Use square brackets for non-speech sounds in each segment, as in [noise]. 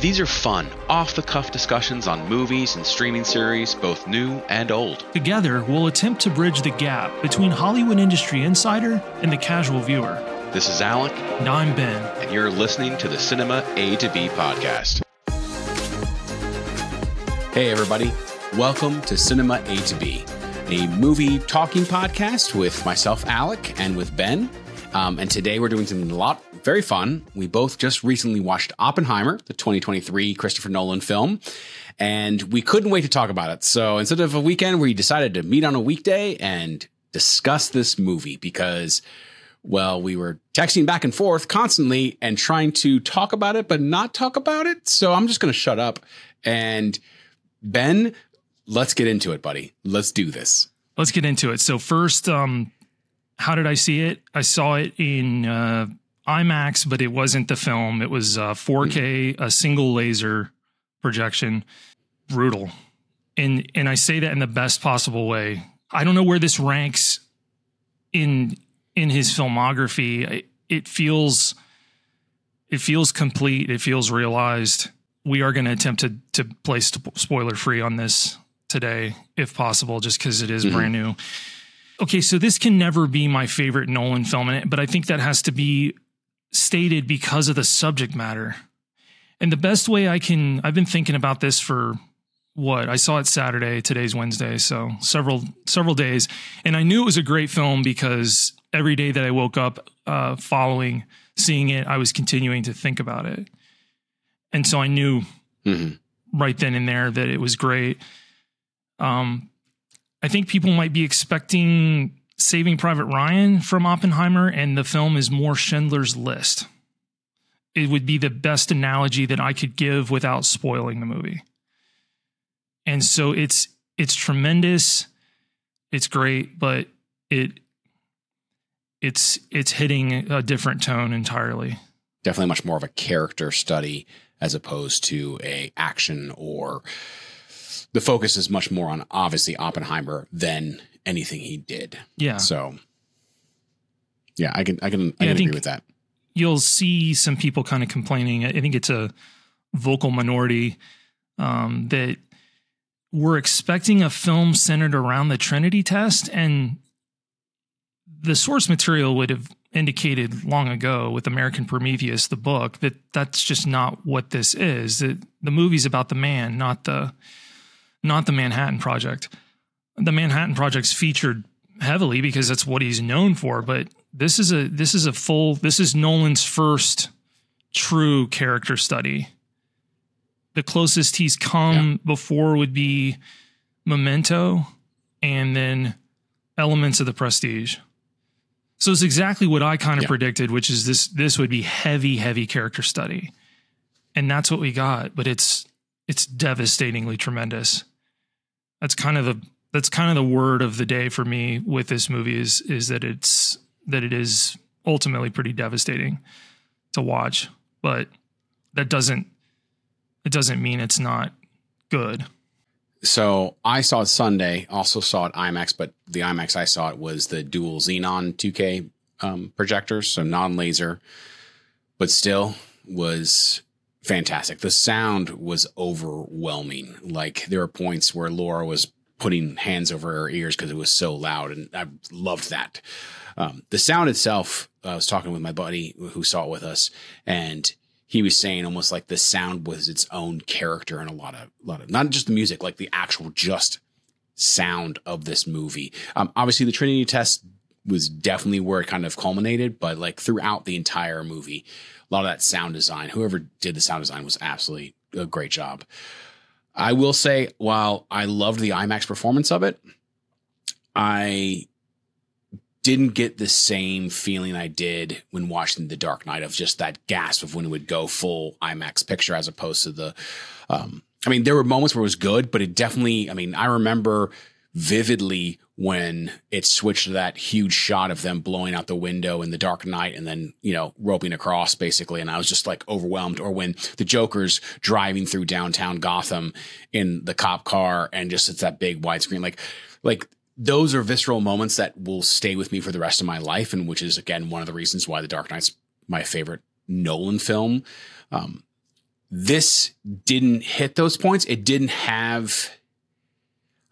These are fun, off the cuff discussions on movies and streaming series, both new and old. Together, we'll attempt to bridge the gap between Hollywood industry insider and the casual viewer. This is Alec. And I'm Ben. And you're listening to the Cinema A to B podcast. Hey, everybody. Welcome to Cinema A to B, a movie talking podcast with myself, Alec, and with Ben. Um, and today we're doing something a lot very fun. We both just recently watched Oppenheimer, the 2023 Christopher Nolan film, and we couldn't wait to talk about it. So instead of a weekend, we decided to meet on a weekday and discuss this movie because, well, we were texting back and forth constantly and trying to talk about it, but not talk about it. So I'm just going to shut up. And Ben, let's get into it, buddy. Let's do this. Let's get into it. So first, um, how did I see it? I saw it in uh, IMAX, but it wasn't the film. It was uh, 4K, a single laser projection. Brutal, and and I say that in the best possible way. I don't know where this ranks in in his filmography. It feels it feels complete. It feels realized. We are going to attempt to to play spoiler free on this today, if possible, just because it is mm-hmm. brand new. Okay, so this can never be my favorite Nolan film, in it, but I think that has to be stated because of the subject matter. And the best way I can, I've been thinking about this for what I saw it Saturday. Today's Wednesday, so several several days, and I knew it was a great film because every day that I woke up uh, following seeing it, I was continuing to think about it, and so I knew mm-hmm. right then and there that it was great. Um, I think people might be expecting Saving Private Ryan from Oppenheimer, and the film is more Schindler's List. It would be the best analogy that I could give without spoiling the movie. And so it's it's tremendous, it's great, but it it's it's hitting a different tone entirely. Definitely much more of a character study as opposed to a action or the focus is much more on obviously Oppenheimer than anything he did. Yeah. So yeah, I can I can I can agree with that. You'll see some people kind of complaining. I think it's a vocal minority um, that we're expecting a film centered around the Trinity test, and the source material would have indicated long ago with American Prometheus, the book, that that's just not what this is. That the movie's about the man, not the not the Manhattan Project the Manhattan Project's featured heavily because that's what he's known for. But this is a this is a full this is Nolan's first true character study. The closest he's come yeah. before would be Memento and then elements of the prestige. So it's exactly what I kind of yeah. predicted, which is this this would be heavy, heavy character study. And that's what we got, but it's it's devastatingly tremendous. That's kind of the that's kind of the word of the day for me with this movie is is that it's that it is ultimately pretty devastating to watch, but that doesn't it doesn't mean it's not good. So I saw it Sunday, also saw it IMAX, but the IMAX I saw it was the dual Xenon 2K um, projectors, so non-laser, but still was fantastic. The sound was overwhelming. Like there were points where Laura was putting hands over her ears because it was so loud, and I loved that. Um, the sound itself, I was talking with my buddy who saw it with us, and he was saying almost like the sound was its own character and a lot of, lot of not just the music, like the actual just sound of this movie. Um, obviously, the Trinity test was definitely where it kind of culminated, but like throughout the entire movie, a lot of that sound design, whoever did the sound design was absolutely a great job. I will say, while I loved the IMAX performance of it, I didn't get the same feeling I did when watching The Dark Knight of just that gasp of when it would go full IMAX picture as opposed to the. Um, I mean, there were moments where it was good, but it definitely. I mean, I remember vividly when it switched to that huge shot of them blowing out the window in the dark knight and then, you know, roping across basically. And I was just like overwhelmed. Or when the Joker's driving through downtown Gotham in the cop car and just it's that big widescreen, like, like those are visceral moments that will stay with me for the rest of my life. And which is again, one of the reasons why the Dark Knight's my favorite Nolan film. Um, this didn't hit those points. It didn't have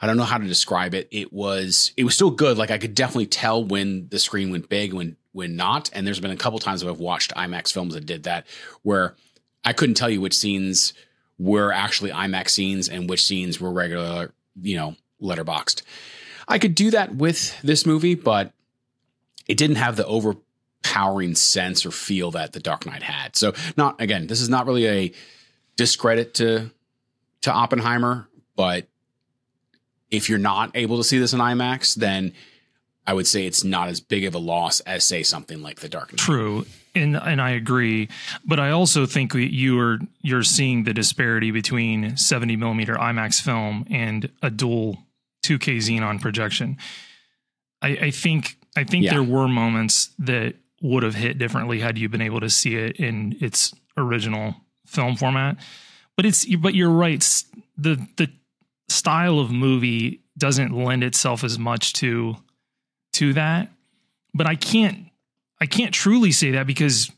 I don't know how to describe it. It was it was still good. Like I could definitely tell when the screen went big, when when not. And there's been a couple times I've watched IMAX films that did that, where I couldn't tell you which scenes were actually IMAX scenes and which scenes were regular, you know, letterboxed. I could do that with this movie, but it didn't have the overpowering sense or feel that The Dark Knight had. So, not again, this is not really a discredit to to Oppenheimer, but if you're not able to see this in IMAX, then I would say it's not as big of a loss as say something like The Dark Knight. True. And and I agree, but I also think you are you're seeing the disparity between 70 millimeter IMAX film and a dual 2K Xenon projection. I, I think I think yeah. there were moments that would have hit differently had you been able to see it in its original film format. But it's but you're right. The the style of movie doesn't lend itself as much to to that. But I can't I can't truly say that because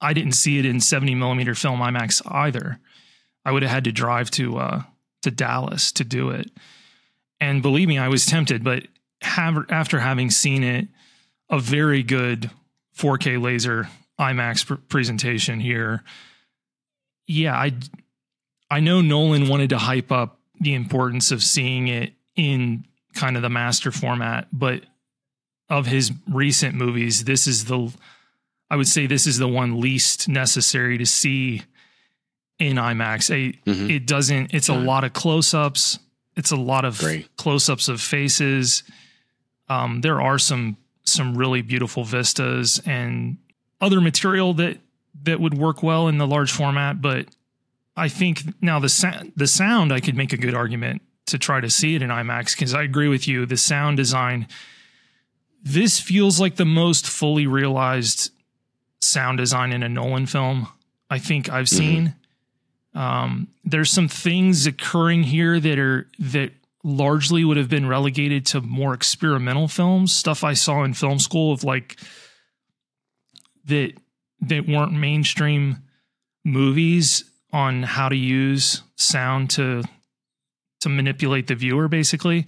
I didn't see it in 70 millimeter film IMAX either. I would have had to drive to uh, to Dallas to do it. And believe me, I was tempted, but have, after having seen it, a very good 4K laser IMAX pr- presentation here. Yeah, I I know Nolan wanted to hype up the importance of seeing it in kind of the master format, but of his recent movies, this is the I would say this is the one least necessary to see in IMAX. mm-hmm. It doesn't. It's a lot of close-ups. It's a lot of Great. close-ups of faces. Um, there are some some really beautiful vistas and other material that that would work well in the large format, but I think now the sa- the sound I could make a good argument to try to see it in IMAX because I agree with you. The sound design, this feels like the most fully realized sound design in a Nolan film I think I've mm-hmm. seen. Um, there's some things occurring here that are that largely would have been relegated to more experimental films, stuff I saw in film school of like that that weren't mainstream movies on how to use sound to to manipulate the viewer basically.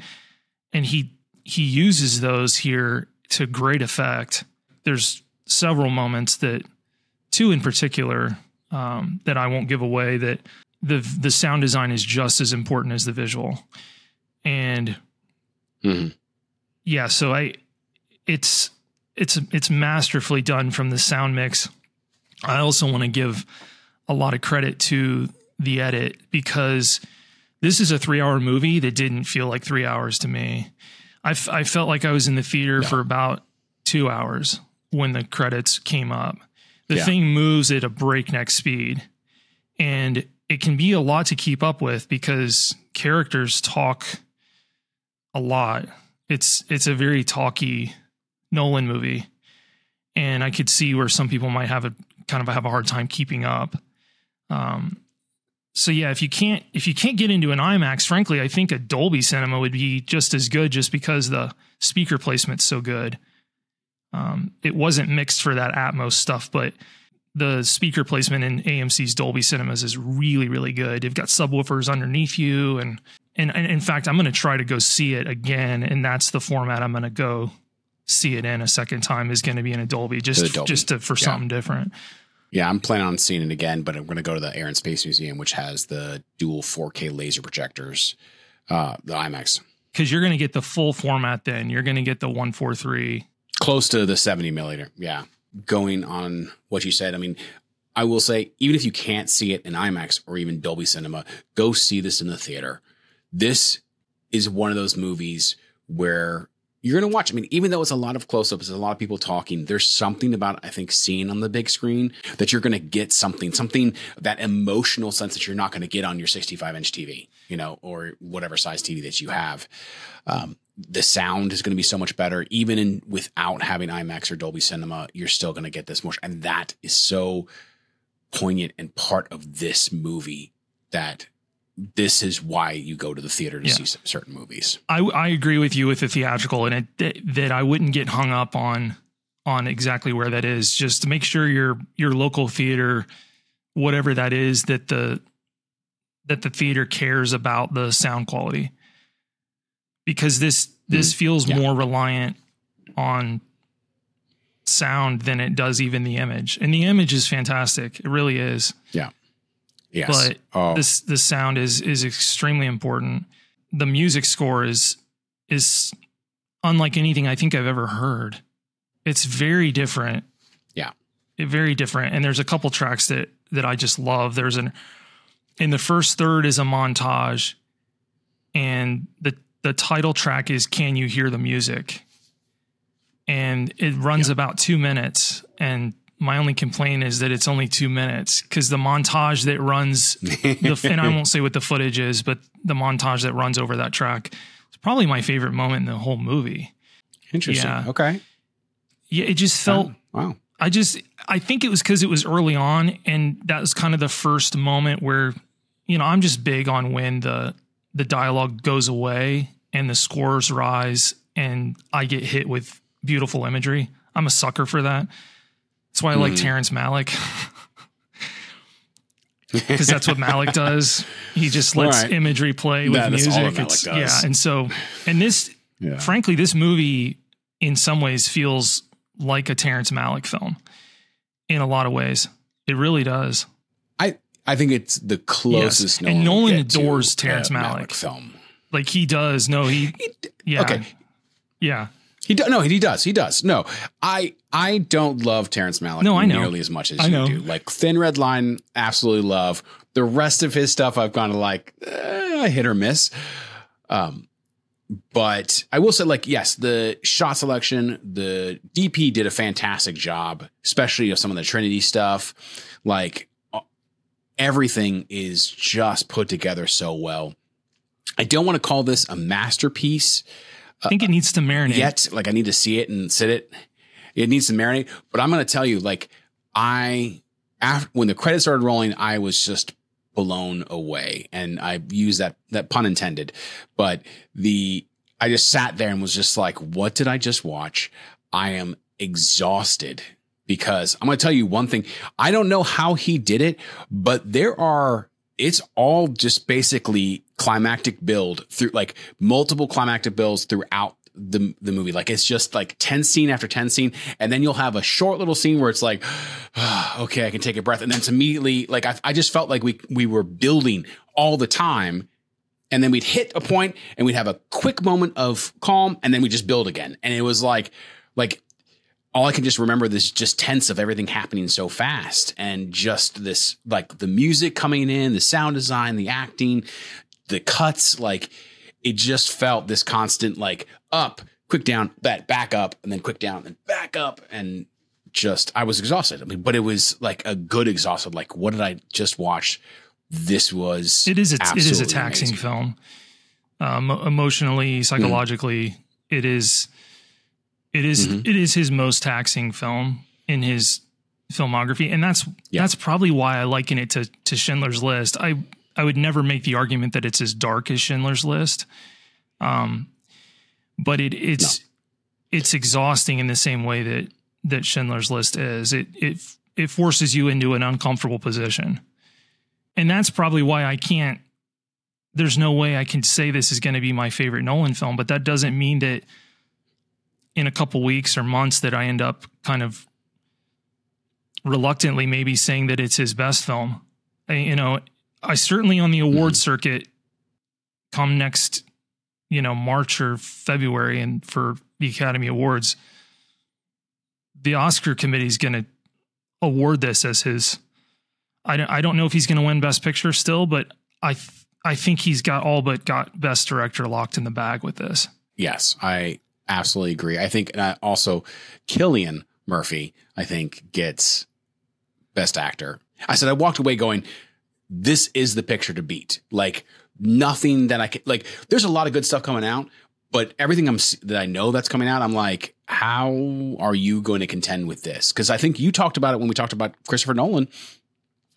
And he he uses those here to great effect. There's several moments that two in particular um, that I won't give away that the the sound design is just as important as the visual. And mm-hmm. yeah so I it's it's it's masterfully done from the sound mix. I also want to give a lot of credit to the edit because this is a three hour movie that didn't feel like three hours to me. I, f- I felt like I was in the theater no. for about two hours when the credits came up. The yeah. thing moves at a breakneck speed and it can be a lot to keep up with because characters talk a lot. It's it's a very talky Nolan movie. And I could see where some people might have a kind of have a hard time keeping up. Um, so yeah, if you can't if you can't get into an IMAX, frankly, I think a Dolby Cinema would be just as good, just because the speaker placement's so good. Um, it wasn't mixed for that Atmos stuff, but the speaker placement in AMC's Dolby Cinemas is really really good. They've got subwoofers underneath you, and and, and in fact, I'm going to try to go see it again, and that's the format I'm going to go see it in a second time is going to be in a Dolby, just Dolby. just to, for yeah. something different. Yeah, I'm planning on seeing it again, but I'm going to go to the Air and Space Museum, which has the dual 4K laser projectors, uh, the IMAX. Because you're going to get the full format then. You're going to get the 143. Close to the 70 millimeter. Yeah. Going on what you said, I mean, I will say, even if you can't see it in IMAX or even Dolby Cinema, go see this in the theater. This is one of those movies where you're going to watch. I mean, even though it's a lot of close ups, a lot of people talking, there's something about, I think, seeing on the big screen that you're going to get something, something, that emotional sense that you're not going to get on your 65 inch TV, you know, or whatever size TV that you have. Um, the sound is going to be so much better, even in without having IMAX or Dolby Cinema, you're still going to get this motion. And that is so poignant and part of this movie that this is why you go to the theater to yeah. see certain movies. I, I agree with you with the theatrical and it, that, that I wouldn't get hung up on on exactly where that is. Just to make sure your your local theater whatever that is that the that the theater cares about the sound quality because this this Mm, feels yeah. more reliant on sound than it does even the image and the image is fantastic it really is yes. but oh, this the sound is is extremely important. The music score is is unlike anything i think i've ever heard. It's very different. Yeah. It- very different. And there's a couple tracks that that i just love. There's an in the first third is a montage and the the title track is can you hear the music? And it runs about two minutes and my only complaint is that it's only two minutes because the montage that runs the, and I won't say what the footage is, but the montage that runs over that track is probably my favorite moment in the whole movie. interesting. yeah. Okay. Yeah, it just felt. wow. I just I think it was because it was early on, and that was kind of the first moment where, you know, I'm just big on when the the dialogue goes away and the scores rise, and I get hit with beautiful imagery. I'm a sucker for that. That's why I like Mhm. Terrence Malick. [laughs] Because that's what Malick does. He just lets Right. imagery play with That music. all that Malick It's- does. Yeah, and so and this Yeah. frankly, this movie in some ways feels like a Terrence Malick film in a lot of ways. It really does. I I think it's the closest. And Nolan Nolan will to adores Terrence Malick. film. Like he does. No, he, yeah. Okay. Yeah. He do, no, he does. He does. No, I I don't love Terrence Malick No, I know. nearly as much as I you know. do. Like Thin Red Line, absolutely love. The rest of his stuff, I've gone to like eh, hit or miss. Um, but I will say, like, yes, the shot selection, the DP did a fantastic job, especially of some of the Trinity stuff. Like uh, everything is just put together so well. I don't want to call this a masterpiece I think it needs to marinate. yet. Like I need to see it and sit it. It needs to marinate. But I'm going to tell you, like I, after when the credits started rolling, I was just blown away, and I use that that pun intended. But the I just sat there and was just like, what did I just watch? I am exhausted because I'm going to tell you one thing. I don't know how he did it, but there are it's all just basically climactic build through like multiple climactic builds throughout the the movie. Like it's just like 10 scene after 10 scene. And then you'll have a short little scene where it's like, [sighs] okay, I can take a breath. And then it's immediately like I, I just felt like we we were building all the time. And then we'd hit a point and we'd have a quick moment of calm and then we just build again. And it was like like all I can just remember this just tense of everything happening so fast and just this like the music coming in, the sound design, the acting, the cuts, like it just felt this constant like up, quick down, that back up, and then quick down, and back up, and just I was exhausted. I mean, but it was like a good exhausted. Like, what did I just watch? This was It is a, it is a taxing amazing. film. Um, emotionally, psychologically, it is it is- Mhm. it is his most taxing film in his filmography, and that's Yeah. that's probably why I liken it to to Schindler's List. I I would never make the argument that it's as dark as Schindler's List, um, but it it's it's exhausting in the same way that that Schindler's List is. It it it forces you into an uncomfortable position, and that's probably why I can't. There's no way I can say this is going to be my favorite Nolan film, but that doesn't mean that in a couple weeks or months that I end up kind of reluctantly maybe saying that it's his best film. I, you know, I certainly on the award circuit come next, you know, March or February and for the Academy Awards, the Oscar committee is going to award this as his. I don't, I don't know if he's going to win Best Picture still, but I th- I think he's got all but got Best Director locked in the bag with this. Yes, I absolutely agree. I think uh, also Cillian Murphy, I think, gets best actor. I said I walked away going, this is the picture to beat. Like nothing that I can like. There's a lot of good stuff coming out, but everything I'm that I know that's coming out, I'm like, how are you going to contend with this? Because I think you talked about it when we talked about Christopher Nolan.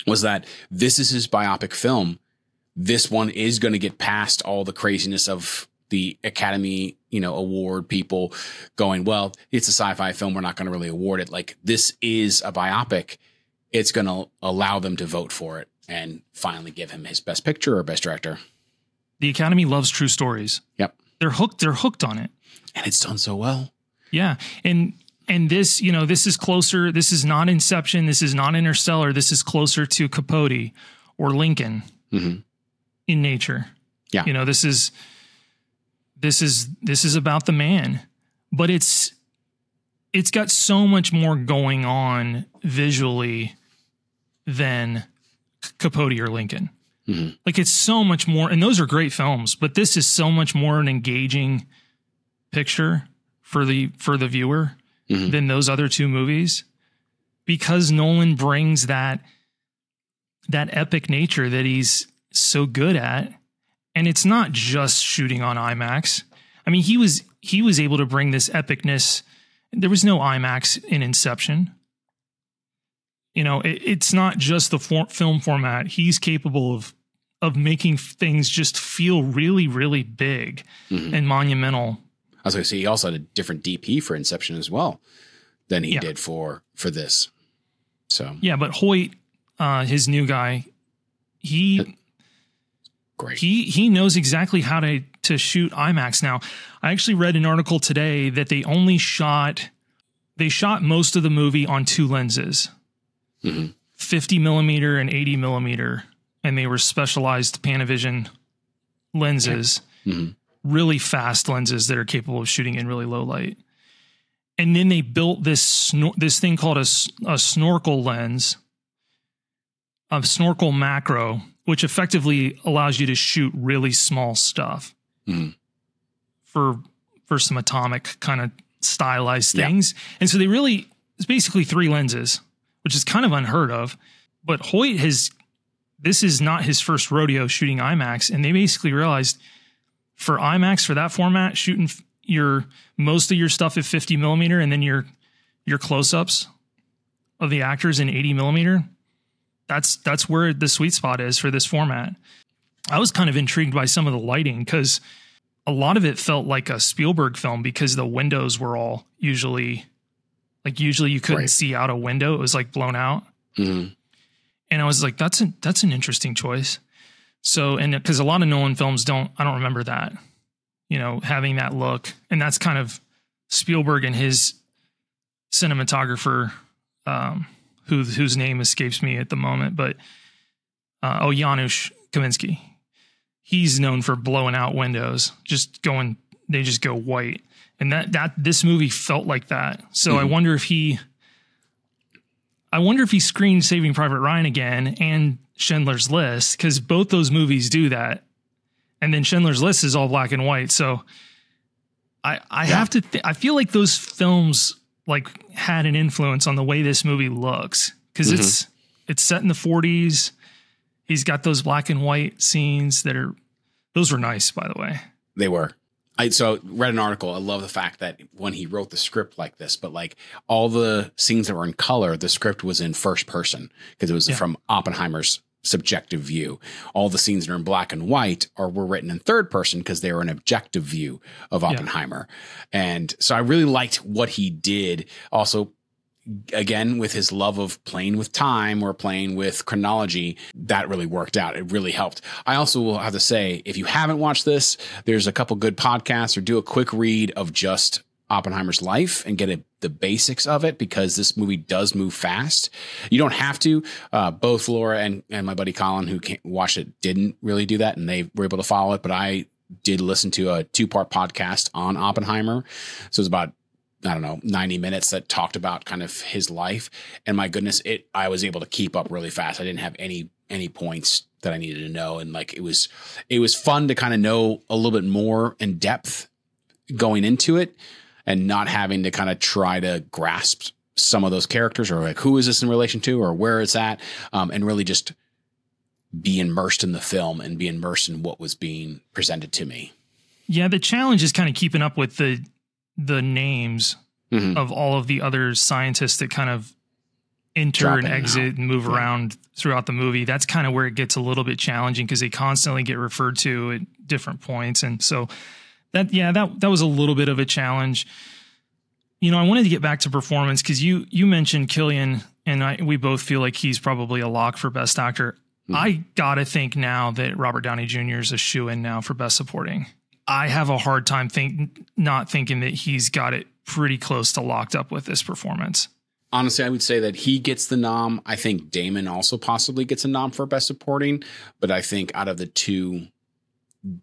Was that this is his biopic film? This one is going to get past all the craziness of the Academy, you know, award people going, well, it's a sci-fi film. We're not going to really award it. Like this is a biopic. it's going to allow them to vote for it and finally give him his best picture or best director. The Academy loves true stories. Yep. They're hooked. They're hooked on it. And it's done so well. Yeah, and and this, you know, this is closer. This is not Inception. This is not Interstellar. This is closer to Capote or Lincoln Mhm. in nature. Yeah. you know, this is this is this is about the man, but it's it's got so much more going on visually than Capote or Lincoln. Mhm. Like it's so much more, and those are great films, but this is so much more an engaging picture for the for the viewer Mhm. than those other two movies because Nolan brings that that epic nature that he's so good at and it's not just shooting on IMAX. I mean, he was he was able to bring this epicness. There was no IMAX in Inception. You know, it, it's not just the for, film format. He's capable of of making things just feel really, really big Mhm. and monumental. I was going to say he also had a different DP for Inception as well than he Yeah. did for for this. So Yeah, but Hoyte, uh, his new guy, he great. he he knows exactly how to to shoot IMAX now. I actually read an article today that they only shot they shot most of the movie on two lenses. Mhm. 50 millimeter and 80 millimeter and they were specialized Panavision lenses, Mhm. really fast lenses that are capable of shooting in really low light. And then they built this snor- this thing called a, a snorkel lens, a snorkel macro, which effectively allows you to shoot really small stuff Mhm. for for some atomic kind of stylized Yeah. things. And so they really it's basically three lenses, which is kind of unheard of. But Hoyte has this is not his first rodeo shooting IMAX, and they basically realized for IMAX for that format, shooting your most of your stuff at 50 millimeter, and then your your close ups of the actors in 80 millimeter. That's that's where the sweet spot is for this format. I was kind of intrigued by some of the lighting because a lot of it felt like a Spielberg film because the windows were all usually like usually you couldn't Right. see out a window. It was like blown out. Mhm. And I was like, that's a that's an interesting choice. So and because a lot of Nolan films don't, I don't remember that, you know, having that look, and that's kind of Spielberg and his cinematographer, um, who whose name escapes me at the moment, but uh, oh, Janusz Kaminski. He's known for blowing out windows, just going. They just go white, and that that this movie felt like that. So I Mhm. wonder if he I wonder if he screened Saving Private Ryan again and Schindler's List because both those movies do that, and then Schindler's List is all black and white. So I I Yeah. have to th- I feel like those films like had an influence on the way this movie looks because Mhm. it's it's set in the 40s. He's got those black and white scenes that are those were nice by the way. They were. I so read an article. I love the fact that when he wrote the script like this, but like all the scenes that were in color, the script was in first person because it was Yeah. from Oppenheimer's subjective view. All the scenes that are in black and white are were written in third person because they were an objective view of Oppenheimer. And so I really liked what he did. Also, again with his love of playing with time or playing with chronology that really worked out. It really helped. I also will have to say if you haven't watched this there's a couple good podcasts or do a quick read of just oppenheimer's life and get a, the basics of it because this movie does move fast. You don't have to. Uh, both laura and, and my buddy colin who can't watch it didn't really do that and they were able to follow it but i did listen to a two part podcast on oppenheimer. So it's about I don't know, 90 minutes that talked about kind of his life. And my goodness, it I was able to keep up really fast. I didn't have any any points that I needed to know. And like it was it was fun to kind of know a little bit more in depth going into it and not having to kind of try to grasp some of those characters or like who is this in relation to or where it's at. Um, and really just be immersed in the film and be immersed in what was being presented to me. Yeah, the challenge is kind of keeping up with the the names Mhm. of all of the other scientists that kind of enter Drop and exit and move Yeah. around throughout the movie. That's kind of where it gets a little bit challenging because they constantly get referred to at different points. And so that yeah, that that was a little bit of a challenge. You know, I wanted to get back to performance because you you mentioned Cillian and I, we both feel like he's probably a lock for Best Actor. Hmm. I gotta think now that Robert Downey Jr. is a shoe in now for Best Supporting. I have a hard time think not thinking that he's got it pretty close to locked up with this performance. Honestly, I would say that he gets the nom. I think Damon also possibly gets a nom for best supporting, but I think out of the two,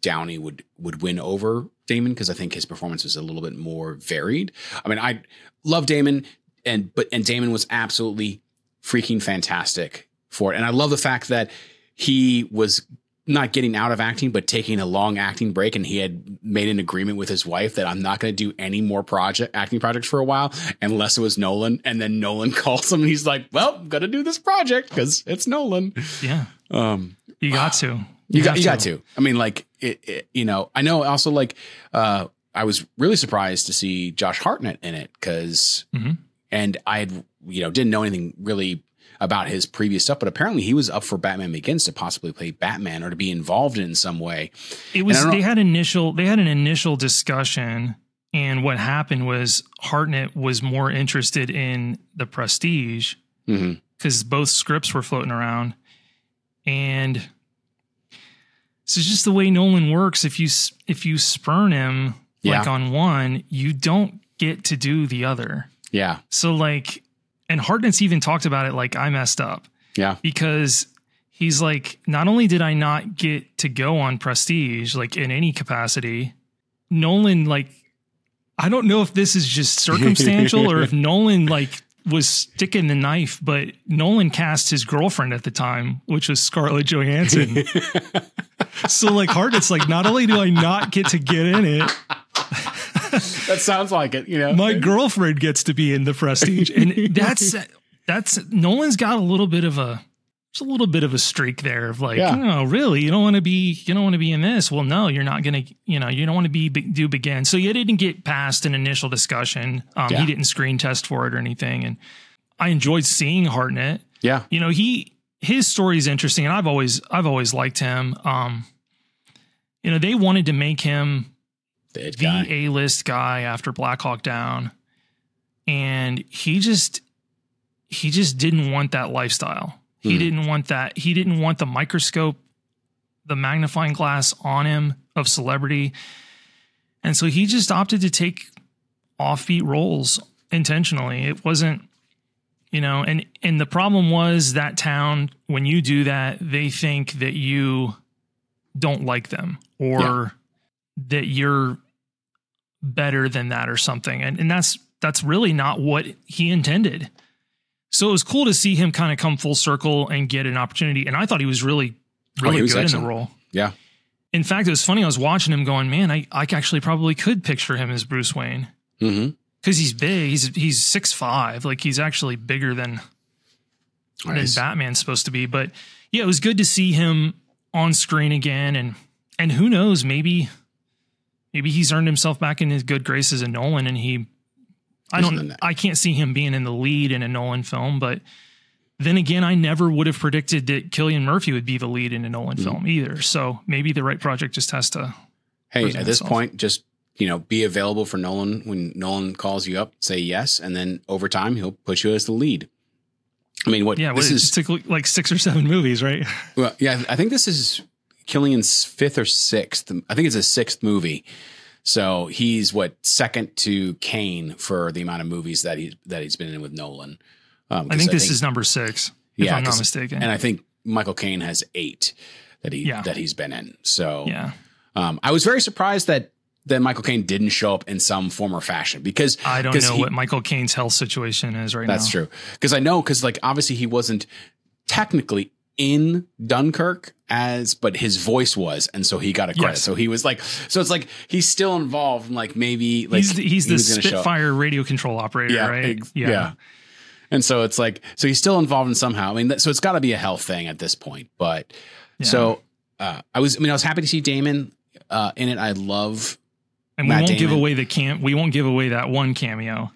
Downey would would win over Damon because I think his performance was a little bit more varied. I mean, I love Damon and but and Damon was absolutely freaking fantastic for it. And I love the fact that he was not getting out of acting, but taking a long acting break. And he had made an agreement with his wife that I'm not going to do any more project acting projects for a while, unless it was Nolan. And then Nolan [laughs] calls him and he's like, well, I'm going to do this project because it's Nolan. Yeah, Um, you got to. you got have you got to. I mean, like it, it, you know, I know also like uh I was really surprised to see Josh Hartnett in it because Mhm. and I had you know didn't know anything really about his previous stuff, but apparently he was up for Batman Begins to possibly play Batman or to be involved in some way. It was I don't know- they had initial they had an initial discussion and what happened was Hartnett was more interested in the prestige mm-hmm. because both scripts were floating around. And so is just the way Nolan works. If you if you spurn him like on one you don't get to do the other. Yeah, so like and Hartnett's even talked about it like I messed up yeah, because he's like, not only did I not get to go on Prestige, like in any capacity, Nolan, like, I don't know if this is just [laughs] circumstantial or if Nolan, like, was sticking the knife, but Nolan cast his girlfriend at the time, which was Scarlett Johansson. [laughs] so, like, Hartnett's like, not only do I not get to get in it, [laughs] that sounds like it. You know, my girlfriend gets to be in the prestige and [laughs] that's that's nolan's got a little bit of a a little bit of a streak there of like Yeah. oh really? You don't want to be you don't want to be in this? Well no you're not gonna you know you don't want to be do begin. So you didn't get past an initial discussion. Um, Yeah. he didn't screen test for it or anything and i enjoyed seeing hartnett. Yeah, you know he his story is interesting and i've always i've always liked him. Um you know they wanted to make him the the. A list guy after Black Hawk Down, and he just he just didn't want that lifestyle. He Hmm. didn't want that. He didn't want the microscope, the magnifying glass on him of celebrity, and so he just opted to take offbeat roles intentionally. It wasn't. You know, and and the problem was that town when you do that, they think that you don't like them or Yeah. that you're better than that or something. And and that's that's really not what he intended. So it was cool to see him kind of come full circle and get an opportunity. And I thought he was really, Oh, really he was good in the role. Yeah. In fact, it was funny. I was watching him going, man, I, I actually probably could picture him as Bruce Wayne hmm because he's big. He's he's six five. Like he's actually bigger than than Batman's supposed to be. But yeah, it was good to see him on screen again, and and who knows, maybe maybe he's earned himself back in his good graces in Nolan, and he. I don't. I can't see him being in the lead in a Nolan film, but then again, I never would have predicted that Cillian Murphy would be the lead in a Nolan Mhm. film either. So maybe the right project just has to. Hey, at this itself. point, just you know, be available for Nolan when Nolan calls you up. Say yes, and then over time, he'll put you as the lead. I mean, what Yeah, this what, it is? like six or seven movies, right? Well, yeah, I think this is Cillian's fifth or sixth. I think it's his sixth movie. So he's what second to Caine for the amount of movies that he that he's been in with Nolan. Um, I think this is number six, if Yeah, I'm not mistaken. and I think Michael Caine has eight that he Yeah. that he's been in. So yeah. um, I was very surprised that that Michael Caine didn't show up in some form or fashion because I don't know he- what Michael Caine's health situation is right That's now. That's true. Because I know, because like obviously he wasn't technically in Dunkirk as, but his voice was, and so he got a credit. Yes. So he was like, so it's like he's still involved. and, Like maybe like he's the, he's he the was gonna show up. Spitfire radio control operator, Yeah, right? ex- yeah. And so it's like, so he's still involved in somehow. I mean, that, so it's got to be a health thing at this point. But Yeah. so uh, I was, I mean, I was happy to see Damon uh, in it. I love, and we Matt won't give away the camp We won't give away that one cameo,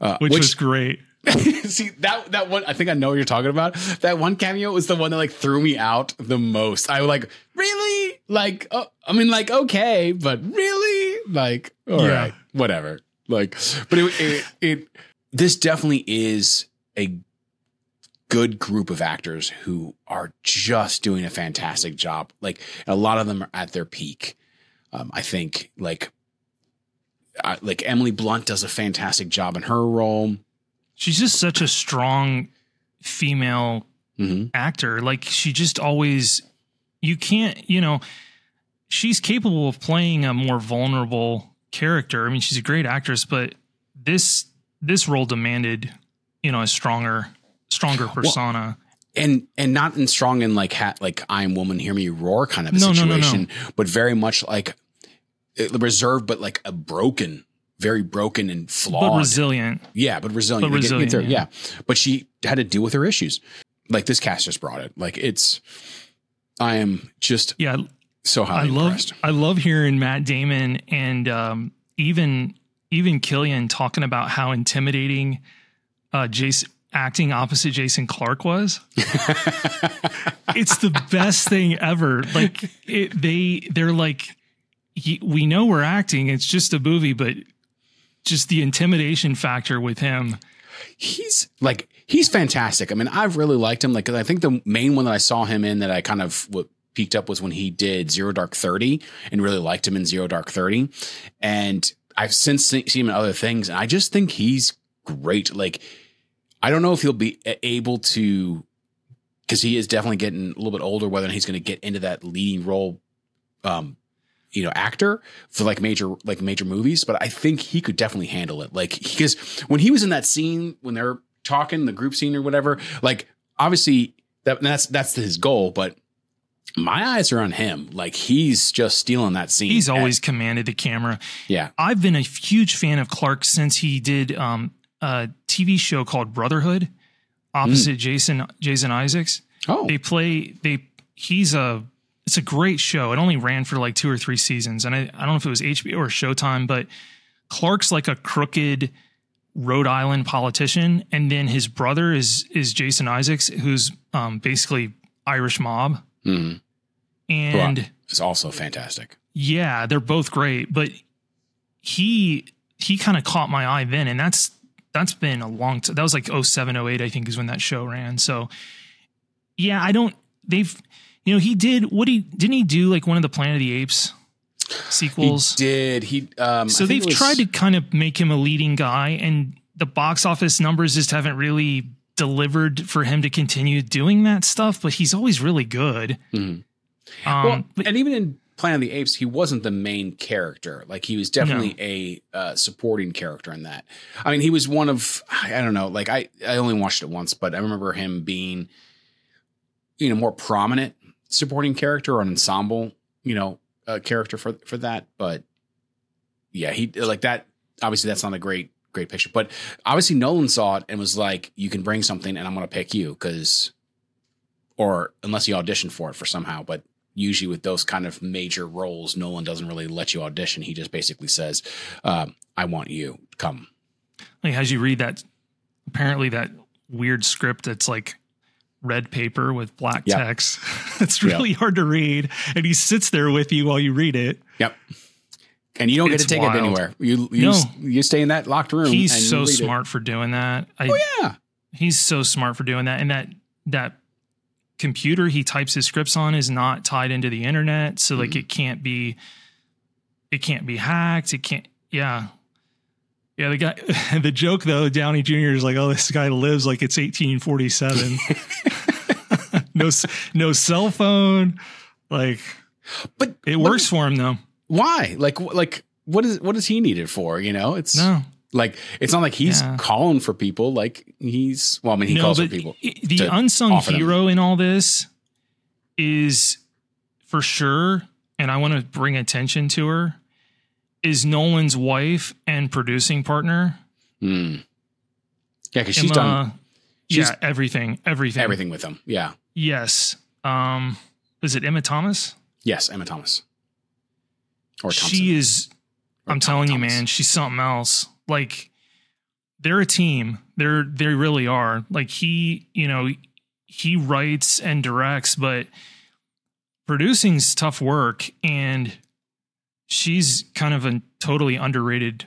uh, which, was great. [laughs] See that that one. I think I know what you're talking about. That one cameo was the one that like threw me out the most. I was like, really? Like, oh, I mean, like, okay, but really? Like, all right, Yeah. whatever. Like, but it, it it this definitely is a good group of actors who are just doing a fantastic job. Like a lot of them are at their peak. Um, I think like uh, like Emily Blunt does a fantastic job in her role. She's just such a strong female Mm-hmm. actor. Like she just always, you can't, you know, she's capable of playing a more vulnerable character. I mean, she's a great actress, but this this role demanded, you know, a stronger stronger persona. and and not in strong in like hat like I am woman hear me roar kind of a No, no, no, no. situation, but very much like uh, reserved, but like a broken, very broken and flawed. but resilient. yeah, but resilient. But to get- get resilient, yeah. yeah. but she had to deal with her issues. Like this cast just brought it. Like it's, I am just Yeah, so high. I love impressed. I love hearing Matt Damon and um, even even Cillian talking about how intimidating uh, Jason acting opposite Jason Clarke was. [laughs] it's the best thing ever. Like it, they they're like we know we're acting. It's just a movie, but just the intimidation factor with him. he's like he's fantastic. I mean, I've really liked him. Like I think the main one that I saw him in that I kind of what peaked up was when he did Zero Dark Thirty, and really liked him in Zero Dark Thirty. And I've since seen him in other things, and I just think he's great. Like, I don't know if he'll be able to, because he is definitely getting a little bit older. Whether he's going to get into that leading role, um, you know, actor for like major like major movies, but I think he could definitely handle it. Like because when he was in that scene when they're talking, the group scene or whatever, like obviously that that's that's his goal, but my eyes are on him. Like he's just stealing that scene. He's always commanded the camera. yeah. I've been a huge fan of Clarke since he did um, a TV show called Brotherhood, opposite Jason Jason Isaacs. Oh, They play they he's a it's a great show. It only ran for like two or three seasons, and I, I don't know if it was HBO or Showtime, but Clarke's like a crooked Rhode Island politician, and then his brother is is Jason Isaacs, who's um, basically Irish mob, Mhm. and. it's also fantastic. Yeah, they're both great, but he he kind of caught my eye then, and that's that's been a long time. That was like 07, 08, I think, is when that show ran. So yeah, I don't. They've you know he did what he didn't he do like one of the Planet of the Apes sequels. He did he? Um, so they've was- tried to kind of make him a leading guy, and the box office numbers just haven't really delivered for him to continue doing that stuff. But he's always really good. Mhm. Um, well, but and even in Planet of the Apes, he wasn't the main character. Like he was definitely a uh, supporting character in that. I mean, he was one of I don't know. Like I I only watched it once, but I remember him being, you know, more prominent supporting character or an ensemble, you know, uh, character for for that. But yeah, he like that. Obviously, that's not a great great picture. But obviously, Nolan saw it and was like, "You can bring something, and I'm going to pick you because." Or unless you audition for it for somehow, but usually with those kind of major roles, Nolan doesn't really let you audition. He just basically says, um, "I want you. Come." like as you read that apparently that weird script that's like red paper with black Yeah. text [laughs] it's really hard to read and he sits there with you while you read it Yep. And you don't get It's to take wild. it anywhere. You you No. you stay in that locked room. he's so read it. smart for doing that I, Oh yeah. he's so smart for doing that and that that computer he types his scripts on is not tied into the internet so like Mhm. it can't be it can't be hacked it can't yeah yeah the guy [laughs] the joke though downey jr is like oh this guy lives like it's 1847 [laughs] no no cell phone like But it but works for him though Why? Like like what is what is he needed for? You know, it's no like it's not like he's Yeah. calling for people. Like he's well, I mean, he no, calls for people. the unsung offer them. hero in all this is for sure, and I want to bring attention to her, is Nolan's wife and producing partner. Hmm. Yeah, because she's done she's- yeah, everything, everything, everything with him. Yeah. Yes. Um, is it Emma Thomas? Yes, Emma Thomas. Or Thompson. She is. Or I'm Tom telling you, man, she's something else. Like they're a team. They're they really are. Like he, you know, he writes and directs, but producing's tough work, and she's kind of a totally underrated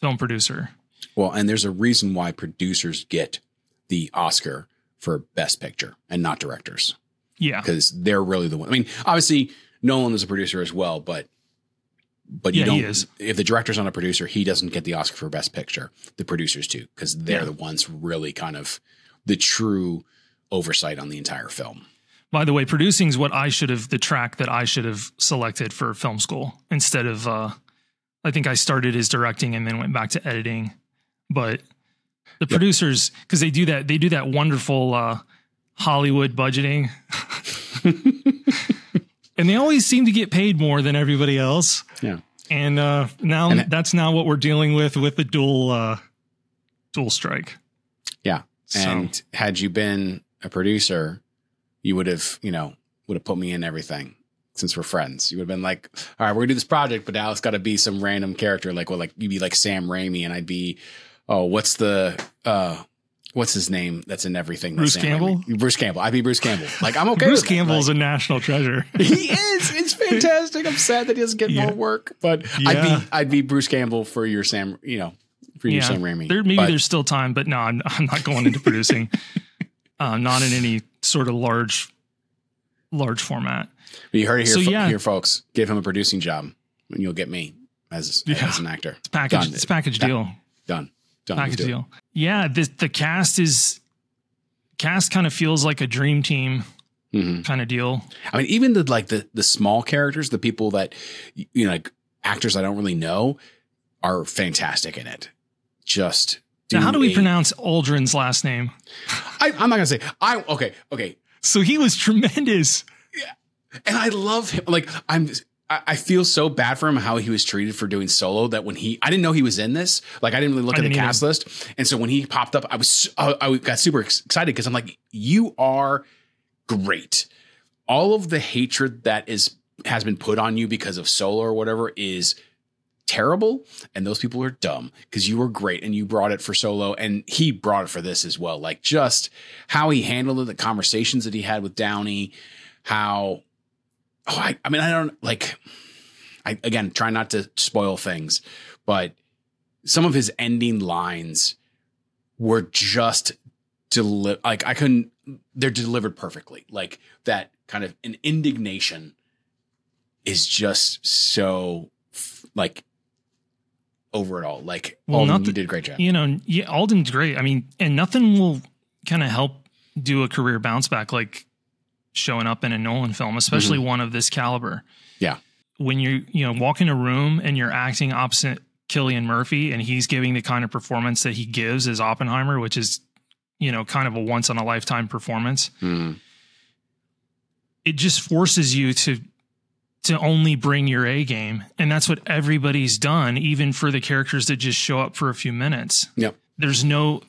film producer. Well, and there's a reason why producers get the Oscar for Best Picture and not directors Yeah. because they're really the one. I mean, obviously Nolan is a producer as well, but but you Yeah, don't. is. If the director's not a producer, he doesn't get the Oscar for Best Picture. The producers do because they're Yeah. the ones really kind of the true oversight on the entire film. By the way, producing is what I should have the track that I should have selected for film school instead of uh I think I started as directing and then went back to editing. But the producers because they do that they do that wonderful uh Hollywood budgeting. [laughs] and they always seem to get paid more than everybody else. Yeah. And uh now And it- that's now what we're dealing with with the dual uh dual strike. Yeah. So- And had you been a producer, you would have, you know, would have put me in everything since we're friends. You would have been like, all right, we're gonna do this project, but now it's gotta be some random character. Like, well, like you'd be like Sam Raimi and I'd be, oh, what's the uh what's his name that's in everything? Bruce Sam Campbell? Raimi? Bruce Campbell. I'd be Bruce Campbell. Like I'm okay. Bruce with that. Campbell's Like, a national treasure. [laughs] he is. It's fantastic. I'm sad that he doesn't get Yeah. more work, but I'd be I'd be Bruce Campbell for your Sam, you know, for your Sam Raimi. There, maybe But- there's still time, but no, I'm, [laughs] I'm not going into producing. [laughs] uh, not in any sort of large, large format. You heard it here, So, fo- yeah. here, folks. Give him a producing job, and you'll get me as Yeah. as an actor. It's package. Done. It's package deal. Done. Done. Package do it. deal. Yeah, the the cast is cast kind of feels like a dream team Mhm. kind of deal. I mean, even the like the the small characters, the people that you know, like actors I don't really know, are fantastic in it. Just Now, how do we a- pronounce Alden's last name? I, I'm not gonna say I. Okay, okay. So he was tremendous. Yeah, and I love him. Like I'm, I I feel so bad for him how he was treated for doing solo. That when he, I didn't know he was in this. Like I didn't really look I at the cast list, and so when he popped up, I was, I, I got super excited because I'm like, you are great. All of the hatred that is has been put on you because of solo or whatever is terrible and those people are dumb because you were great and you brought it for solo and he brought it for this as well. Like just how he handled it the conversations that he had with downey how oh i, I mean i don't like i again try not to spoil things but some of his ending lines were just deli- like i couldn't they're delivered perfectly. Like that kind of an indignation is just so like over it all like Well, Alden, not you did a great job You know, yeah, Alden's great. I mean, and nothing will kind of help do a career bounce back like showing up in a Nolan film, especially one of this caliber. Yeah. When you you know walk in a room and you're acting opposite Cillian Murphy and he's giving the kind of performance that he gives as Oppenheimer, which is you know kind of a once in a lifetime performance. Mhm. It just forces you to to only bring your A game, and that's what everybody's done, even for the characters that just show up for a few minutes. Yep. There's no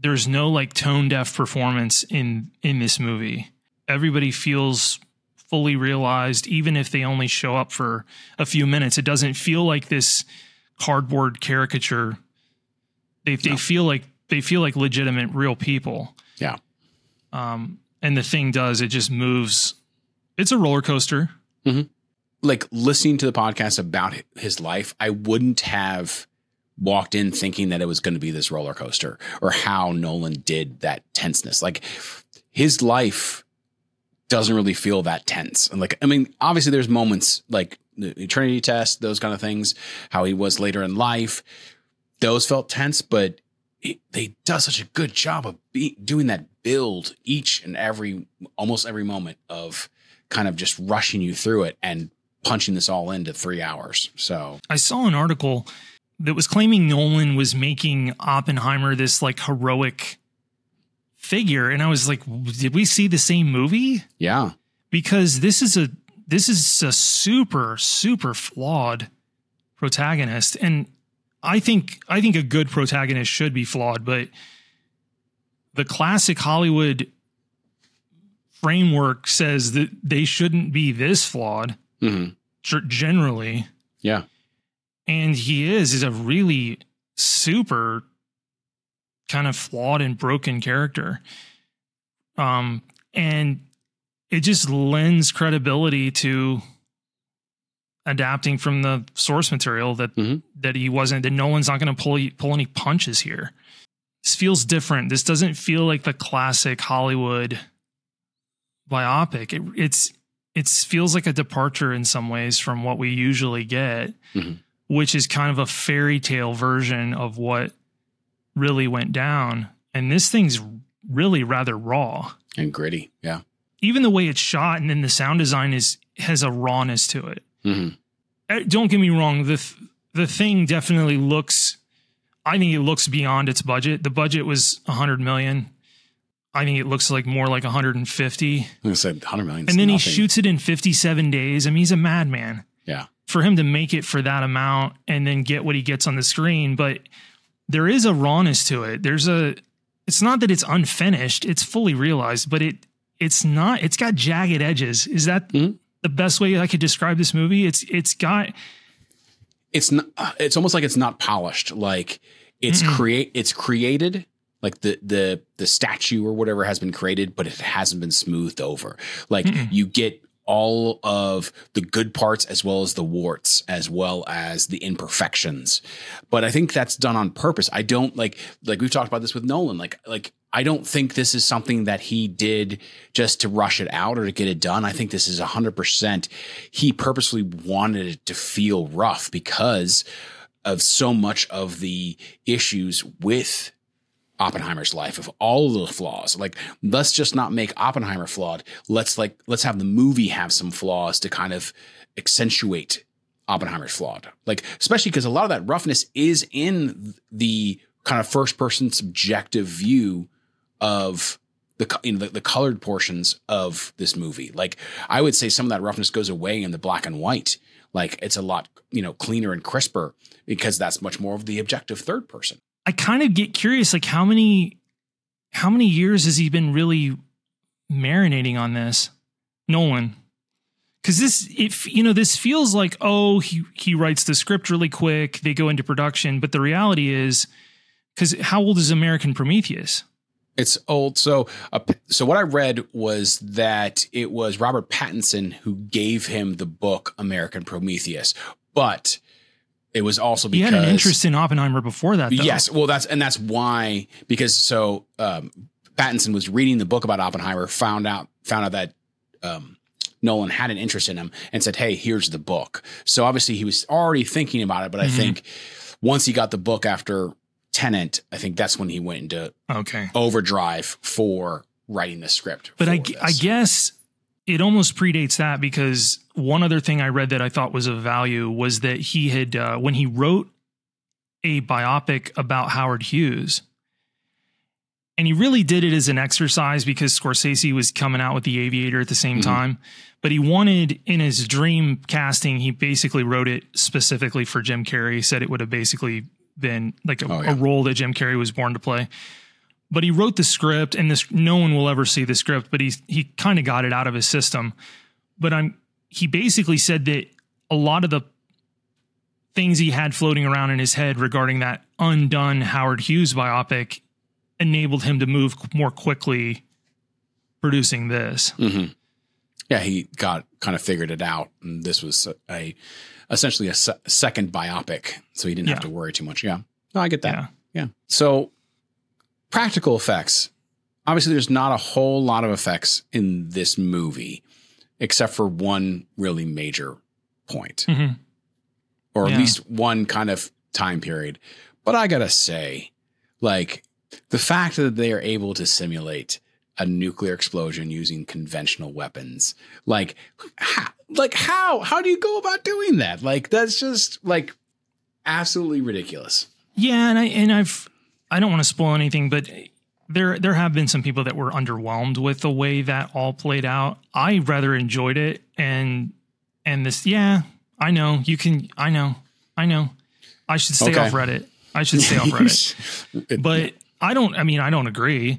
there's no like tone deaf performance in in this movie. Everybody feels fully realized even if they only show up for a few minutes. It doesn't feel like this cardboard caricature. They they No. feel like they feel like legitimate real people. Yeah. um and the thing does it just moves. It's a roller coaster like listening to the podcast about his life, I wouldn't have walked in thinking that it was going to be this roller coaster or how Nolan did that tenseness. Like his life doesn't really feel that tense. And like, I mean, obviously there's moments like the Trinity test, those kind of things, how he was later in life. Those felt tense, but it, they does such a good job of be, doing that build each and every, almost every moment of kind of just rushing you through it and punching this all into three hours. So I saw an article that was claiming Nolan was making Oppenheimer this like heroic figure and I was like did we see the same movie? yeah, Because this is a this is a super super flawed protagonist and I think I think a good protagonist should be flawed but the classic Hollywood framework says that they shouldn't be this flawed hmm g- generally yeah, and he is is a really super kind of flawed and broken character um and it just lends credibility to adapting from the source material that Mhm. that he wasn't that no one's not going to pull pull any punches here this feels different. This doesn't feel like the classic Hollywood biopic. It, it's it feels like a departure in some ways from what we usually get, Mhm. which is kind of a fairy tale version of what really went down. And this thing's really rather raw. And gritty. Yeah. Even the way it's shot and then the sound design is has a rawness to it. hmm Uh, Don't get me wrong, the th- the thing definitely looks I think it looks beyond its budget. The budget was 100 million. I think it looks like more like 150. I said 100 million. and then he shoots it in 57 days. I mean, he's a madman. Yeah. For him to make it for that amount and then get what he gets on the screen, but there is a rawness to it. There's a it's not that it's unfinished, it's fully realized, but it it's not it's got jagged edges. Is that Mhm. the best way I could describe this movie? It's it's got It's not, it's almost like it's not polished. Like it's Mm-mm. create, it's created like the, the, the statue or whatever has been created, but it hasn't been smoothed over. Like Mm-mm. you get all of the good parts as well as the warts as well as the imperfections but i think that's done on purpose i don't like like we've talked about this with nolan like like i don't think this is something that he did just to rush it out or to get it done i think this is 100% he purposely wanted it to feel rough because of so much of the issues with Oppenheimer's life of all the flaws. Like, let's just not make Oppenheimer flawed. Let's like let's have the movie have some flaws to kind of accentuate Oppenheimer's flawed. Like, especially because a lot of that roughness is in the kind of first person subjective view of the you know the, the colored portions of this movie. Like, I would say some of that roughness goes away in the black and white. Like, it's a lot you know cleaner and crisper because that's much more of the objective third person. I kind of get curious, like how many how many years has he been really marinating on this, Nolan? Because this, if you know, this feels like oh, he he writes the script really quick, they go into production, but the reality is, because how old is American Prometheus? It's old. So, uh, so what I read was that it was Robert Pattinson who gave him the book American Prometheus, but it was also He because had an interest in Oppenheimer before that. Though. Yes, well, that's and that's why because so um, Pattinson was reading the book about Oppenheimer, found out found out that um, Nolan had an interest in him, and said, "Hey, here's the book." So obviously he was already thinking about it, but I Mhm. think once he got the book after Tenet, I think that's when he went into Okay. overdrive for writing the script. But I, I guess it almost predates that because one other thing I read that I thought was of value was that he had, uh, when he wrote a biopic about Howard Hughes, and he really did it as an exercise because Scorsese was coming out with The Aviator at the same Mhm. time. But he wanted in his dream casting, he basically wrote it specifically for Jim Carrey. He said it would have basically been like a, Oh, yeah. a role that Jim Carrey was born to play but he wrote the script and this no one will ever see the script but he's he kind of got it out of his system but i'm he basically said that a lot of the things he had floating around in his head regarding that undone howard hughes biopic enabled him to move more quickly producing this Mhm. Yeah, he got kind of figured it out. And this was a, essentially a se- second biopic, so he didn't have to worry too much. Yeah, no, I get that. yeah Yeah. So practical effects. Obviously, there's not a whole lot of effects in this movie, except for one really major point, Mhm. or at Yeah. least one kind of time period. But I gotta say, like the fact that they are able to simulate a nuclear explosion using conventional weapons, like, how, like how how do you go about doing that? Like that's just like absolutely ridiculous. Yeah, and I and I've I don't want to spoil anything, but there there have been some people that were underwhelmed with the way that all played out. I rather enjoyed it and and this yeah, I know. You can I know. I know. I should stay Okay. off Reddit. I should stay off Reddit. [laughs] But I don't I mean, I don't agree.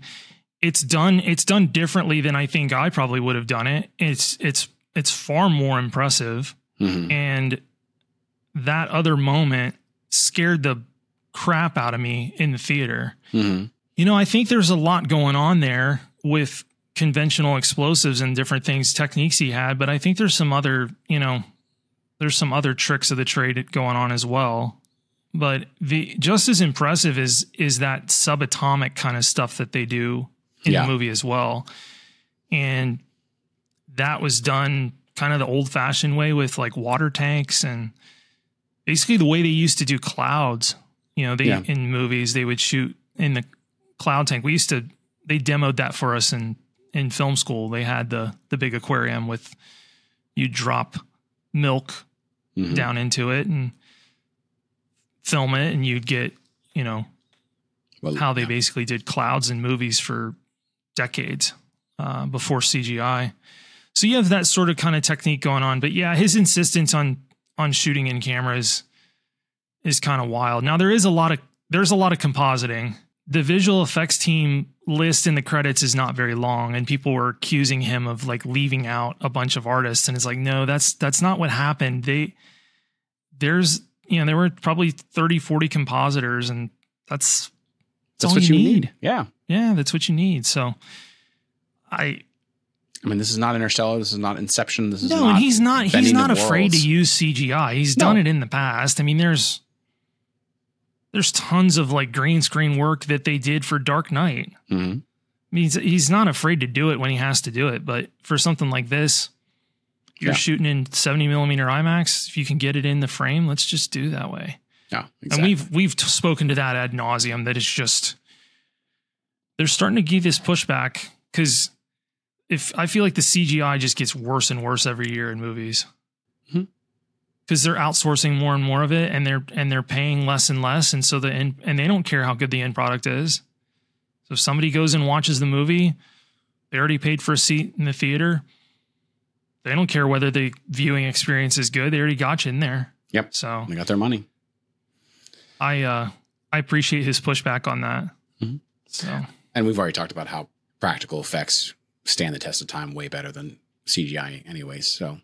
It's done it's done differently than I think I probably would have done it. It's it's it's far more impressive Mhm. and that other moment scared the crap out of me in the theater. Mhm. You know, I think there's a lot going on there with conventional explosives and different things, techniques he had, but I think there's some other, you know, there's some other tricks of the trade going on as well. but the just as impressive is is that subatomic kind of stuff that they do in Yeah. the movie as well. And that was done kind of the old fashioned way with like water tanks and basically the way they used to do clouds. You know, they Yeah. in movies they would shoot in the cloud tank. We used to they demoed that for us in in film school. They had the the big aquarium with you drop milk Mhm. down into it and film it and you'd get, you know, Well, how they yeah. basically did clouds in movies for decades uh, before CGI. So you have that sort of kind of technique going on, but yeah, his insistence on on shooting in cameras is kind of wild. Now there is a lot of there's a lot of compositing. The visual effects team list in the credits is not very long and people were accusing him of like leaving out a bunch of artists and it's like no, that's that's not what happened. They there's you know, there were probably 30 40 compositors and that's That's all what you you need. need. Yeah. yeah, that's what you need. So I I mean, this is not Interstellar. This is not Inception. This is no, not and he's not he's not afraid to use CGI. He's No. done it in the past. I mean, there's there's tons of like green screen work that they did for Dark Knight. Mhm. I mean, he's, he's not afraid to do it when he has to do it. But for something like this, you're Yeah. shooting in 70 millimeter IMAX. If you can get it in the frame, let's just do that way. Yeah, And we've we've t- spoken to that ad nauseum. That it's just they're starting to give this pushback because if I feel like the CGI just gets worse and worse every year in movies Mhm. Because they're outsourcing more and more of it, and they're and they're paying less and less, and so the end, and they don't care how good the end product is. So if somebody goes and watches the movie, they already paid for a seat in the theater. They don't care whether the viewing experience is good. They already got you in there. Yep. So They got their money. I uh I appreciate his pushback on that. Mhm. So And we've already talked about how practical effects stand the test of time way better than CGI, anyways. So,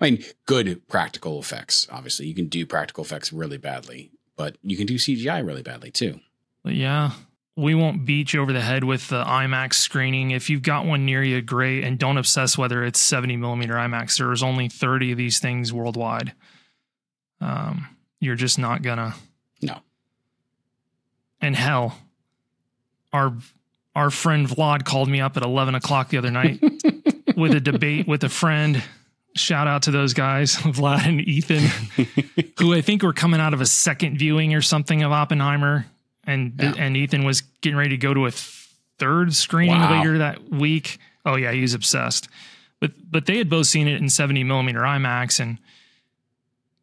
I mean, good practical effects. Obviously, you can do practical effects really badly, but you can do CGI really badly too. yeah, we won't beat you over the head with the IMAX screening. If you've got one near you, great. And don't obsess whether it's 70 millimeter IMAX. There's only 30 of these things worldwide. Um, you're just not gonna. No. And hell, our our friend Vlad called me up at 11 o'clock the other night [laughs] with a debate with a friend. Shout out to those guys, [laughs] Vlad and Ethan, [laughs] who I think were coming out of a second viewing or something of Oppenheimer, and Yeah. and Ethan was getting ready to go to a third screening Wow. later that week. Oh yeah, he was obsessed. But but they had both seen it in 70 millimeter IMAX, and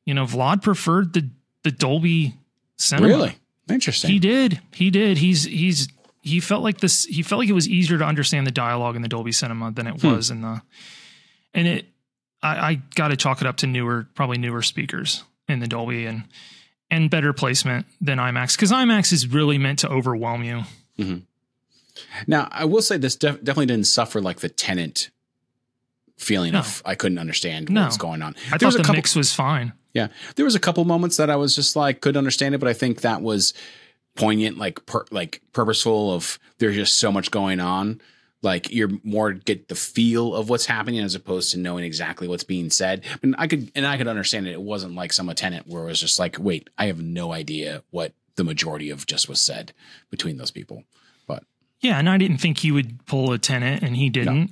you know Vlad preferred the the Dolby cinema. Really interesting. He did. He did. He's he's he felt like this. He felt like it was easier to understand the dialogue in the Dolby Cinema than it Hmm. was in the. And it, I, I got to chalk it up to newer, probably newer speakers in the Dolby and and better placement than IMAX because IMAX is really meant to overwhelm you. Mm-hmm. Now, I will say this def- definitely didn't suffer like the Tenet feeling No. of I couldn't understand No. what was going on. I There was thought a the couple- mix was fine. Yeah, there was a couple moments that I was just like could understand it, but I think that was poignant, like per, like purposeful. Of there's just so much going on. Like you're more get the feel of what's happening as opposed to knowing exactly what's being said. And I could and I could understand it. It wasn't like some Tenet where it was just like, wait, I have no idea what the majority of just was said between those people. But Yeah, and I didn't think he would pull a Tenet, and he didn't.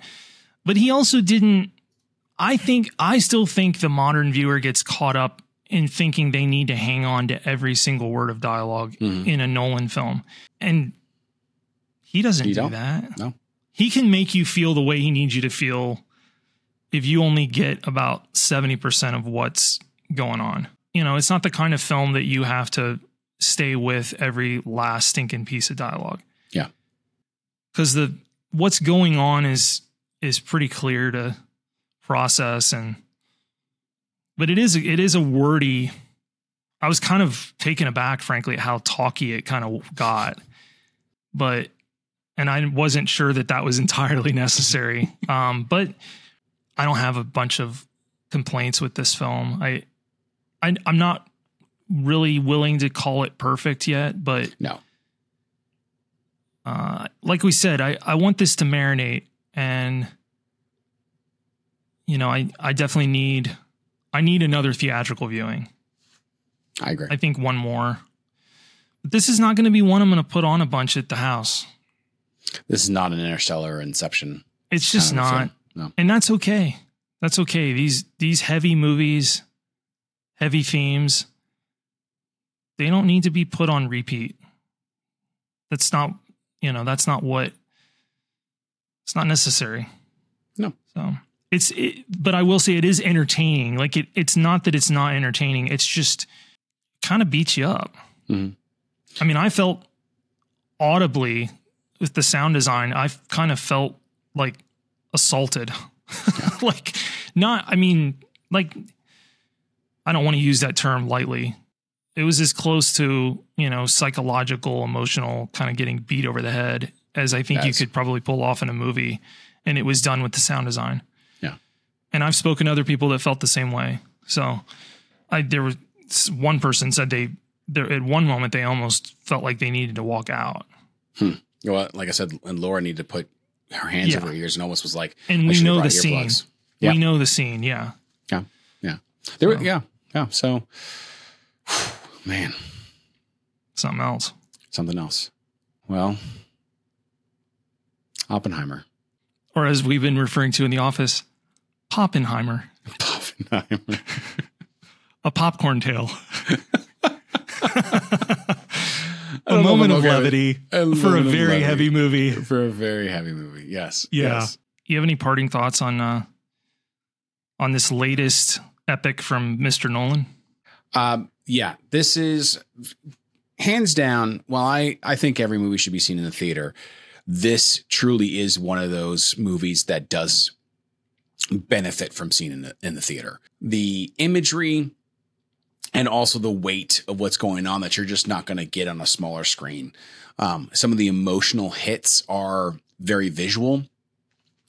But he also didn't. I think I still think the modern viewer gets caught up in thinking they need to hang on to every single word of dialogue Mhm. in a Nolan film, and he doesn't You do don't? that. No. He can make you feel the way he needs you to feel if you only get about seventy percent of what's going on. You know, it's not the kind of film that you have to stay with every last stinking piece of dialogue. Yeah, because the what's going on is is pretty clear to process and but it is it is a wordy i was kind of taken aback frankly at how talky it kind of got. But and i wasn't sure that that was [laughs] entirely necessary um but i don't have a bunch of complaints with this film i, I i'm not really willing to call it perfect yet but no, uh, like we said, I, I want this to marinate and you know, I, I definitely need I need another theatrical viewing. I agree. I think one more. But this is not going to be one I'm going to put on a bunch at the house. This is not an Interstellar Inception. It's just kind of not. No. and that's okay that's okay these these heavy movies heavy themes they don't need to be put on repeat that's not you know that's not what it's not necessary No. so it's it, but i will say it is entertaining like it it's not that it's not entertaining it's just kind of beats you up Mhm. i mean i felt audibly with the sound design i kind of felt like assaulted. [laughs] Like not i mean like i don't want to use that term lightly. It was as close to you know psychological emotional kind of getting beat over the head as i think you could probably pull off in a movie and it was done with the sound design. Yeah. and i've spoken to other people that felt the same way. So i there was one person said they there at one moment they almost felt like they needed to walk out hmm. Well, like I said, and Laura needed to put her hands Yeah. over her ears and almost was like, and we know the scene. Yeah. we know the scene yeah Yeah. Yeah. There, were, So- yeah, yeah. So, [sighs] man, something else something else. Well, Oppenheimer. or as we've been referring to in the office, Poppenheimer, [laughs] Oppenheimer. [laughs] a popcorn tale. [laughs] I a don't know if moment of levity a for a moment of very levity. heavy movie. for a very heavy movie. Yes. Yeah. Yes. You have any parting thoughts on uh, on this latest epic from Mr. Nolan? Um, yeah, this is hands down. While I, I think every movie should be seen in the theater, this truly is one of those movies that does benefit from seeing in the, in the theater. The imagery and also the weight of what's going on that you're just not going to get on a smaller screen. Um, some of the emotional hits are very visual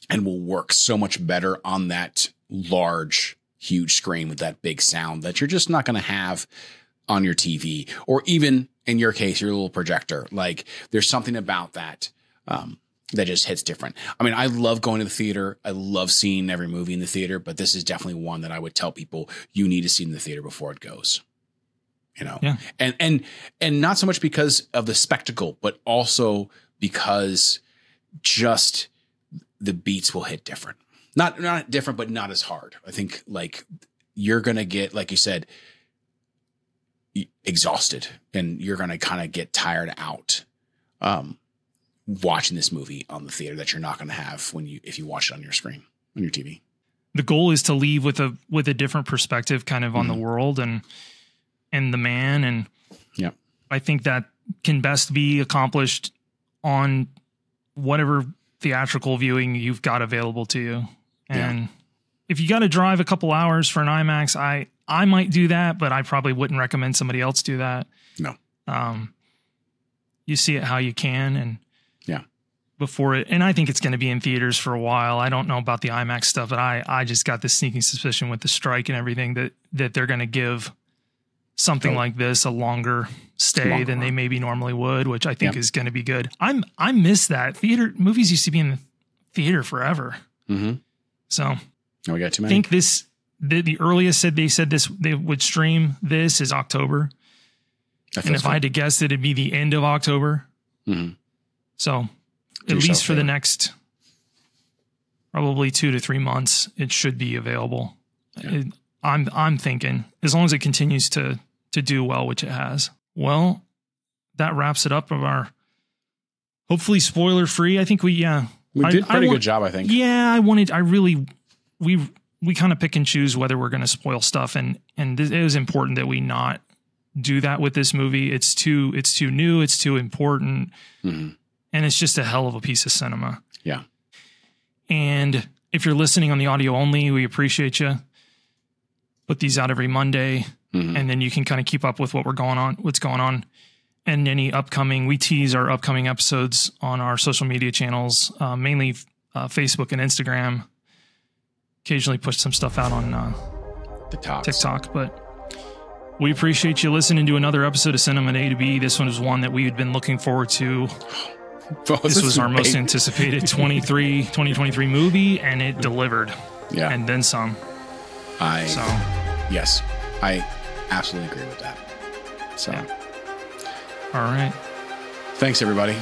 and will work so much better on that large, huge screen with that big sound that you're just not going to have on your TV or even in your case, your little projector. Like there's something about that. Um, that just hits different. I mean, I love going to the theater. I love seeing every movie in the theater, but this is definitely one that I would tell people you need to see in the theater before it goes. You know, Yeah. and and and not so much because of the spectacle, but also because just the beats will hit different. Not not different, but not as hard. I think like you're gonna get, like you said, exhausted, and you're gonna kind of get tired out. Um, watching this movie on the theater that you're not going to have when you if you watch it on your screen on your TV. The goal is to leave with a with a different perspective, kind of on the world and and the man, and Yeah. I think that can best be accomplished on whatever theatrical viewing you've got available to you. Yeah. And if you got to drive a couple hours for an IMAX, I I might do that, but I probably wouldn't recommend somebody else do that. No. Um, you see it how you can, and Yeah. Before it, and I think it's going to be in theaters for a while. I don't know about the IMAX stuff, but I I just got this sneaking suspicion with the strike and everything that that they're going to give something Oh. like this a longer stay Longer than they maybe normally would, which I think Yeah. is going to be good. I'm I miss that theater. Movies used to be in the theater forever, Mm-hmm. so Oh, we got too many. I think this the, the earliest said they said this they would stream this is October, and if I had to guess, it'd be the end of October. Mhm. So at least for the next probably two to three months, it should be available. Yeah. It- I'm I'm thinking as long as it continues to to do well, which it has. Well, that wraps it up of our hopefully spoiler free. I think we yeah we I- did I pretty want- good job, I think. yeah, I wanted. I really, we we kind of pick and choose whether we're going to spoil stuff, and and it was important that we not do that with this movie. It's too it's too new. It's too important, Mhm. And it's just a hell of a piece of cinema. Yeah. And if you're listening on the audio only, we appreciate you. Put these out every Monday Mhm. and then you can kind of keep up with what we're going on, what's going on, and any upcoming. We tease our upcoming episodes on our social media channels, uh, mainly uh, Facebook and Instagram. Occasionally push some stuff out on uh, The. TikTok, but we appreciate you listening to another episode of Cinema A to B. This one is one that we had been looking forward to. [sighs] [laughs] Oh, This was our most anticipated [laughs] 23, 2023 movie, and it delivered, Yeah. and then some. I So yes, I absolutely agree with that. So, Yeah. All right. thanks everybody.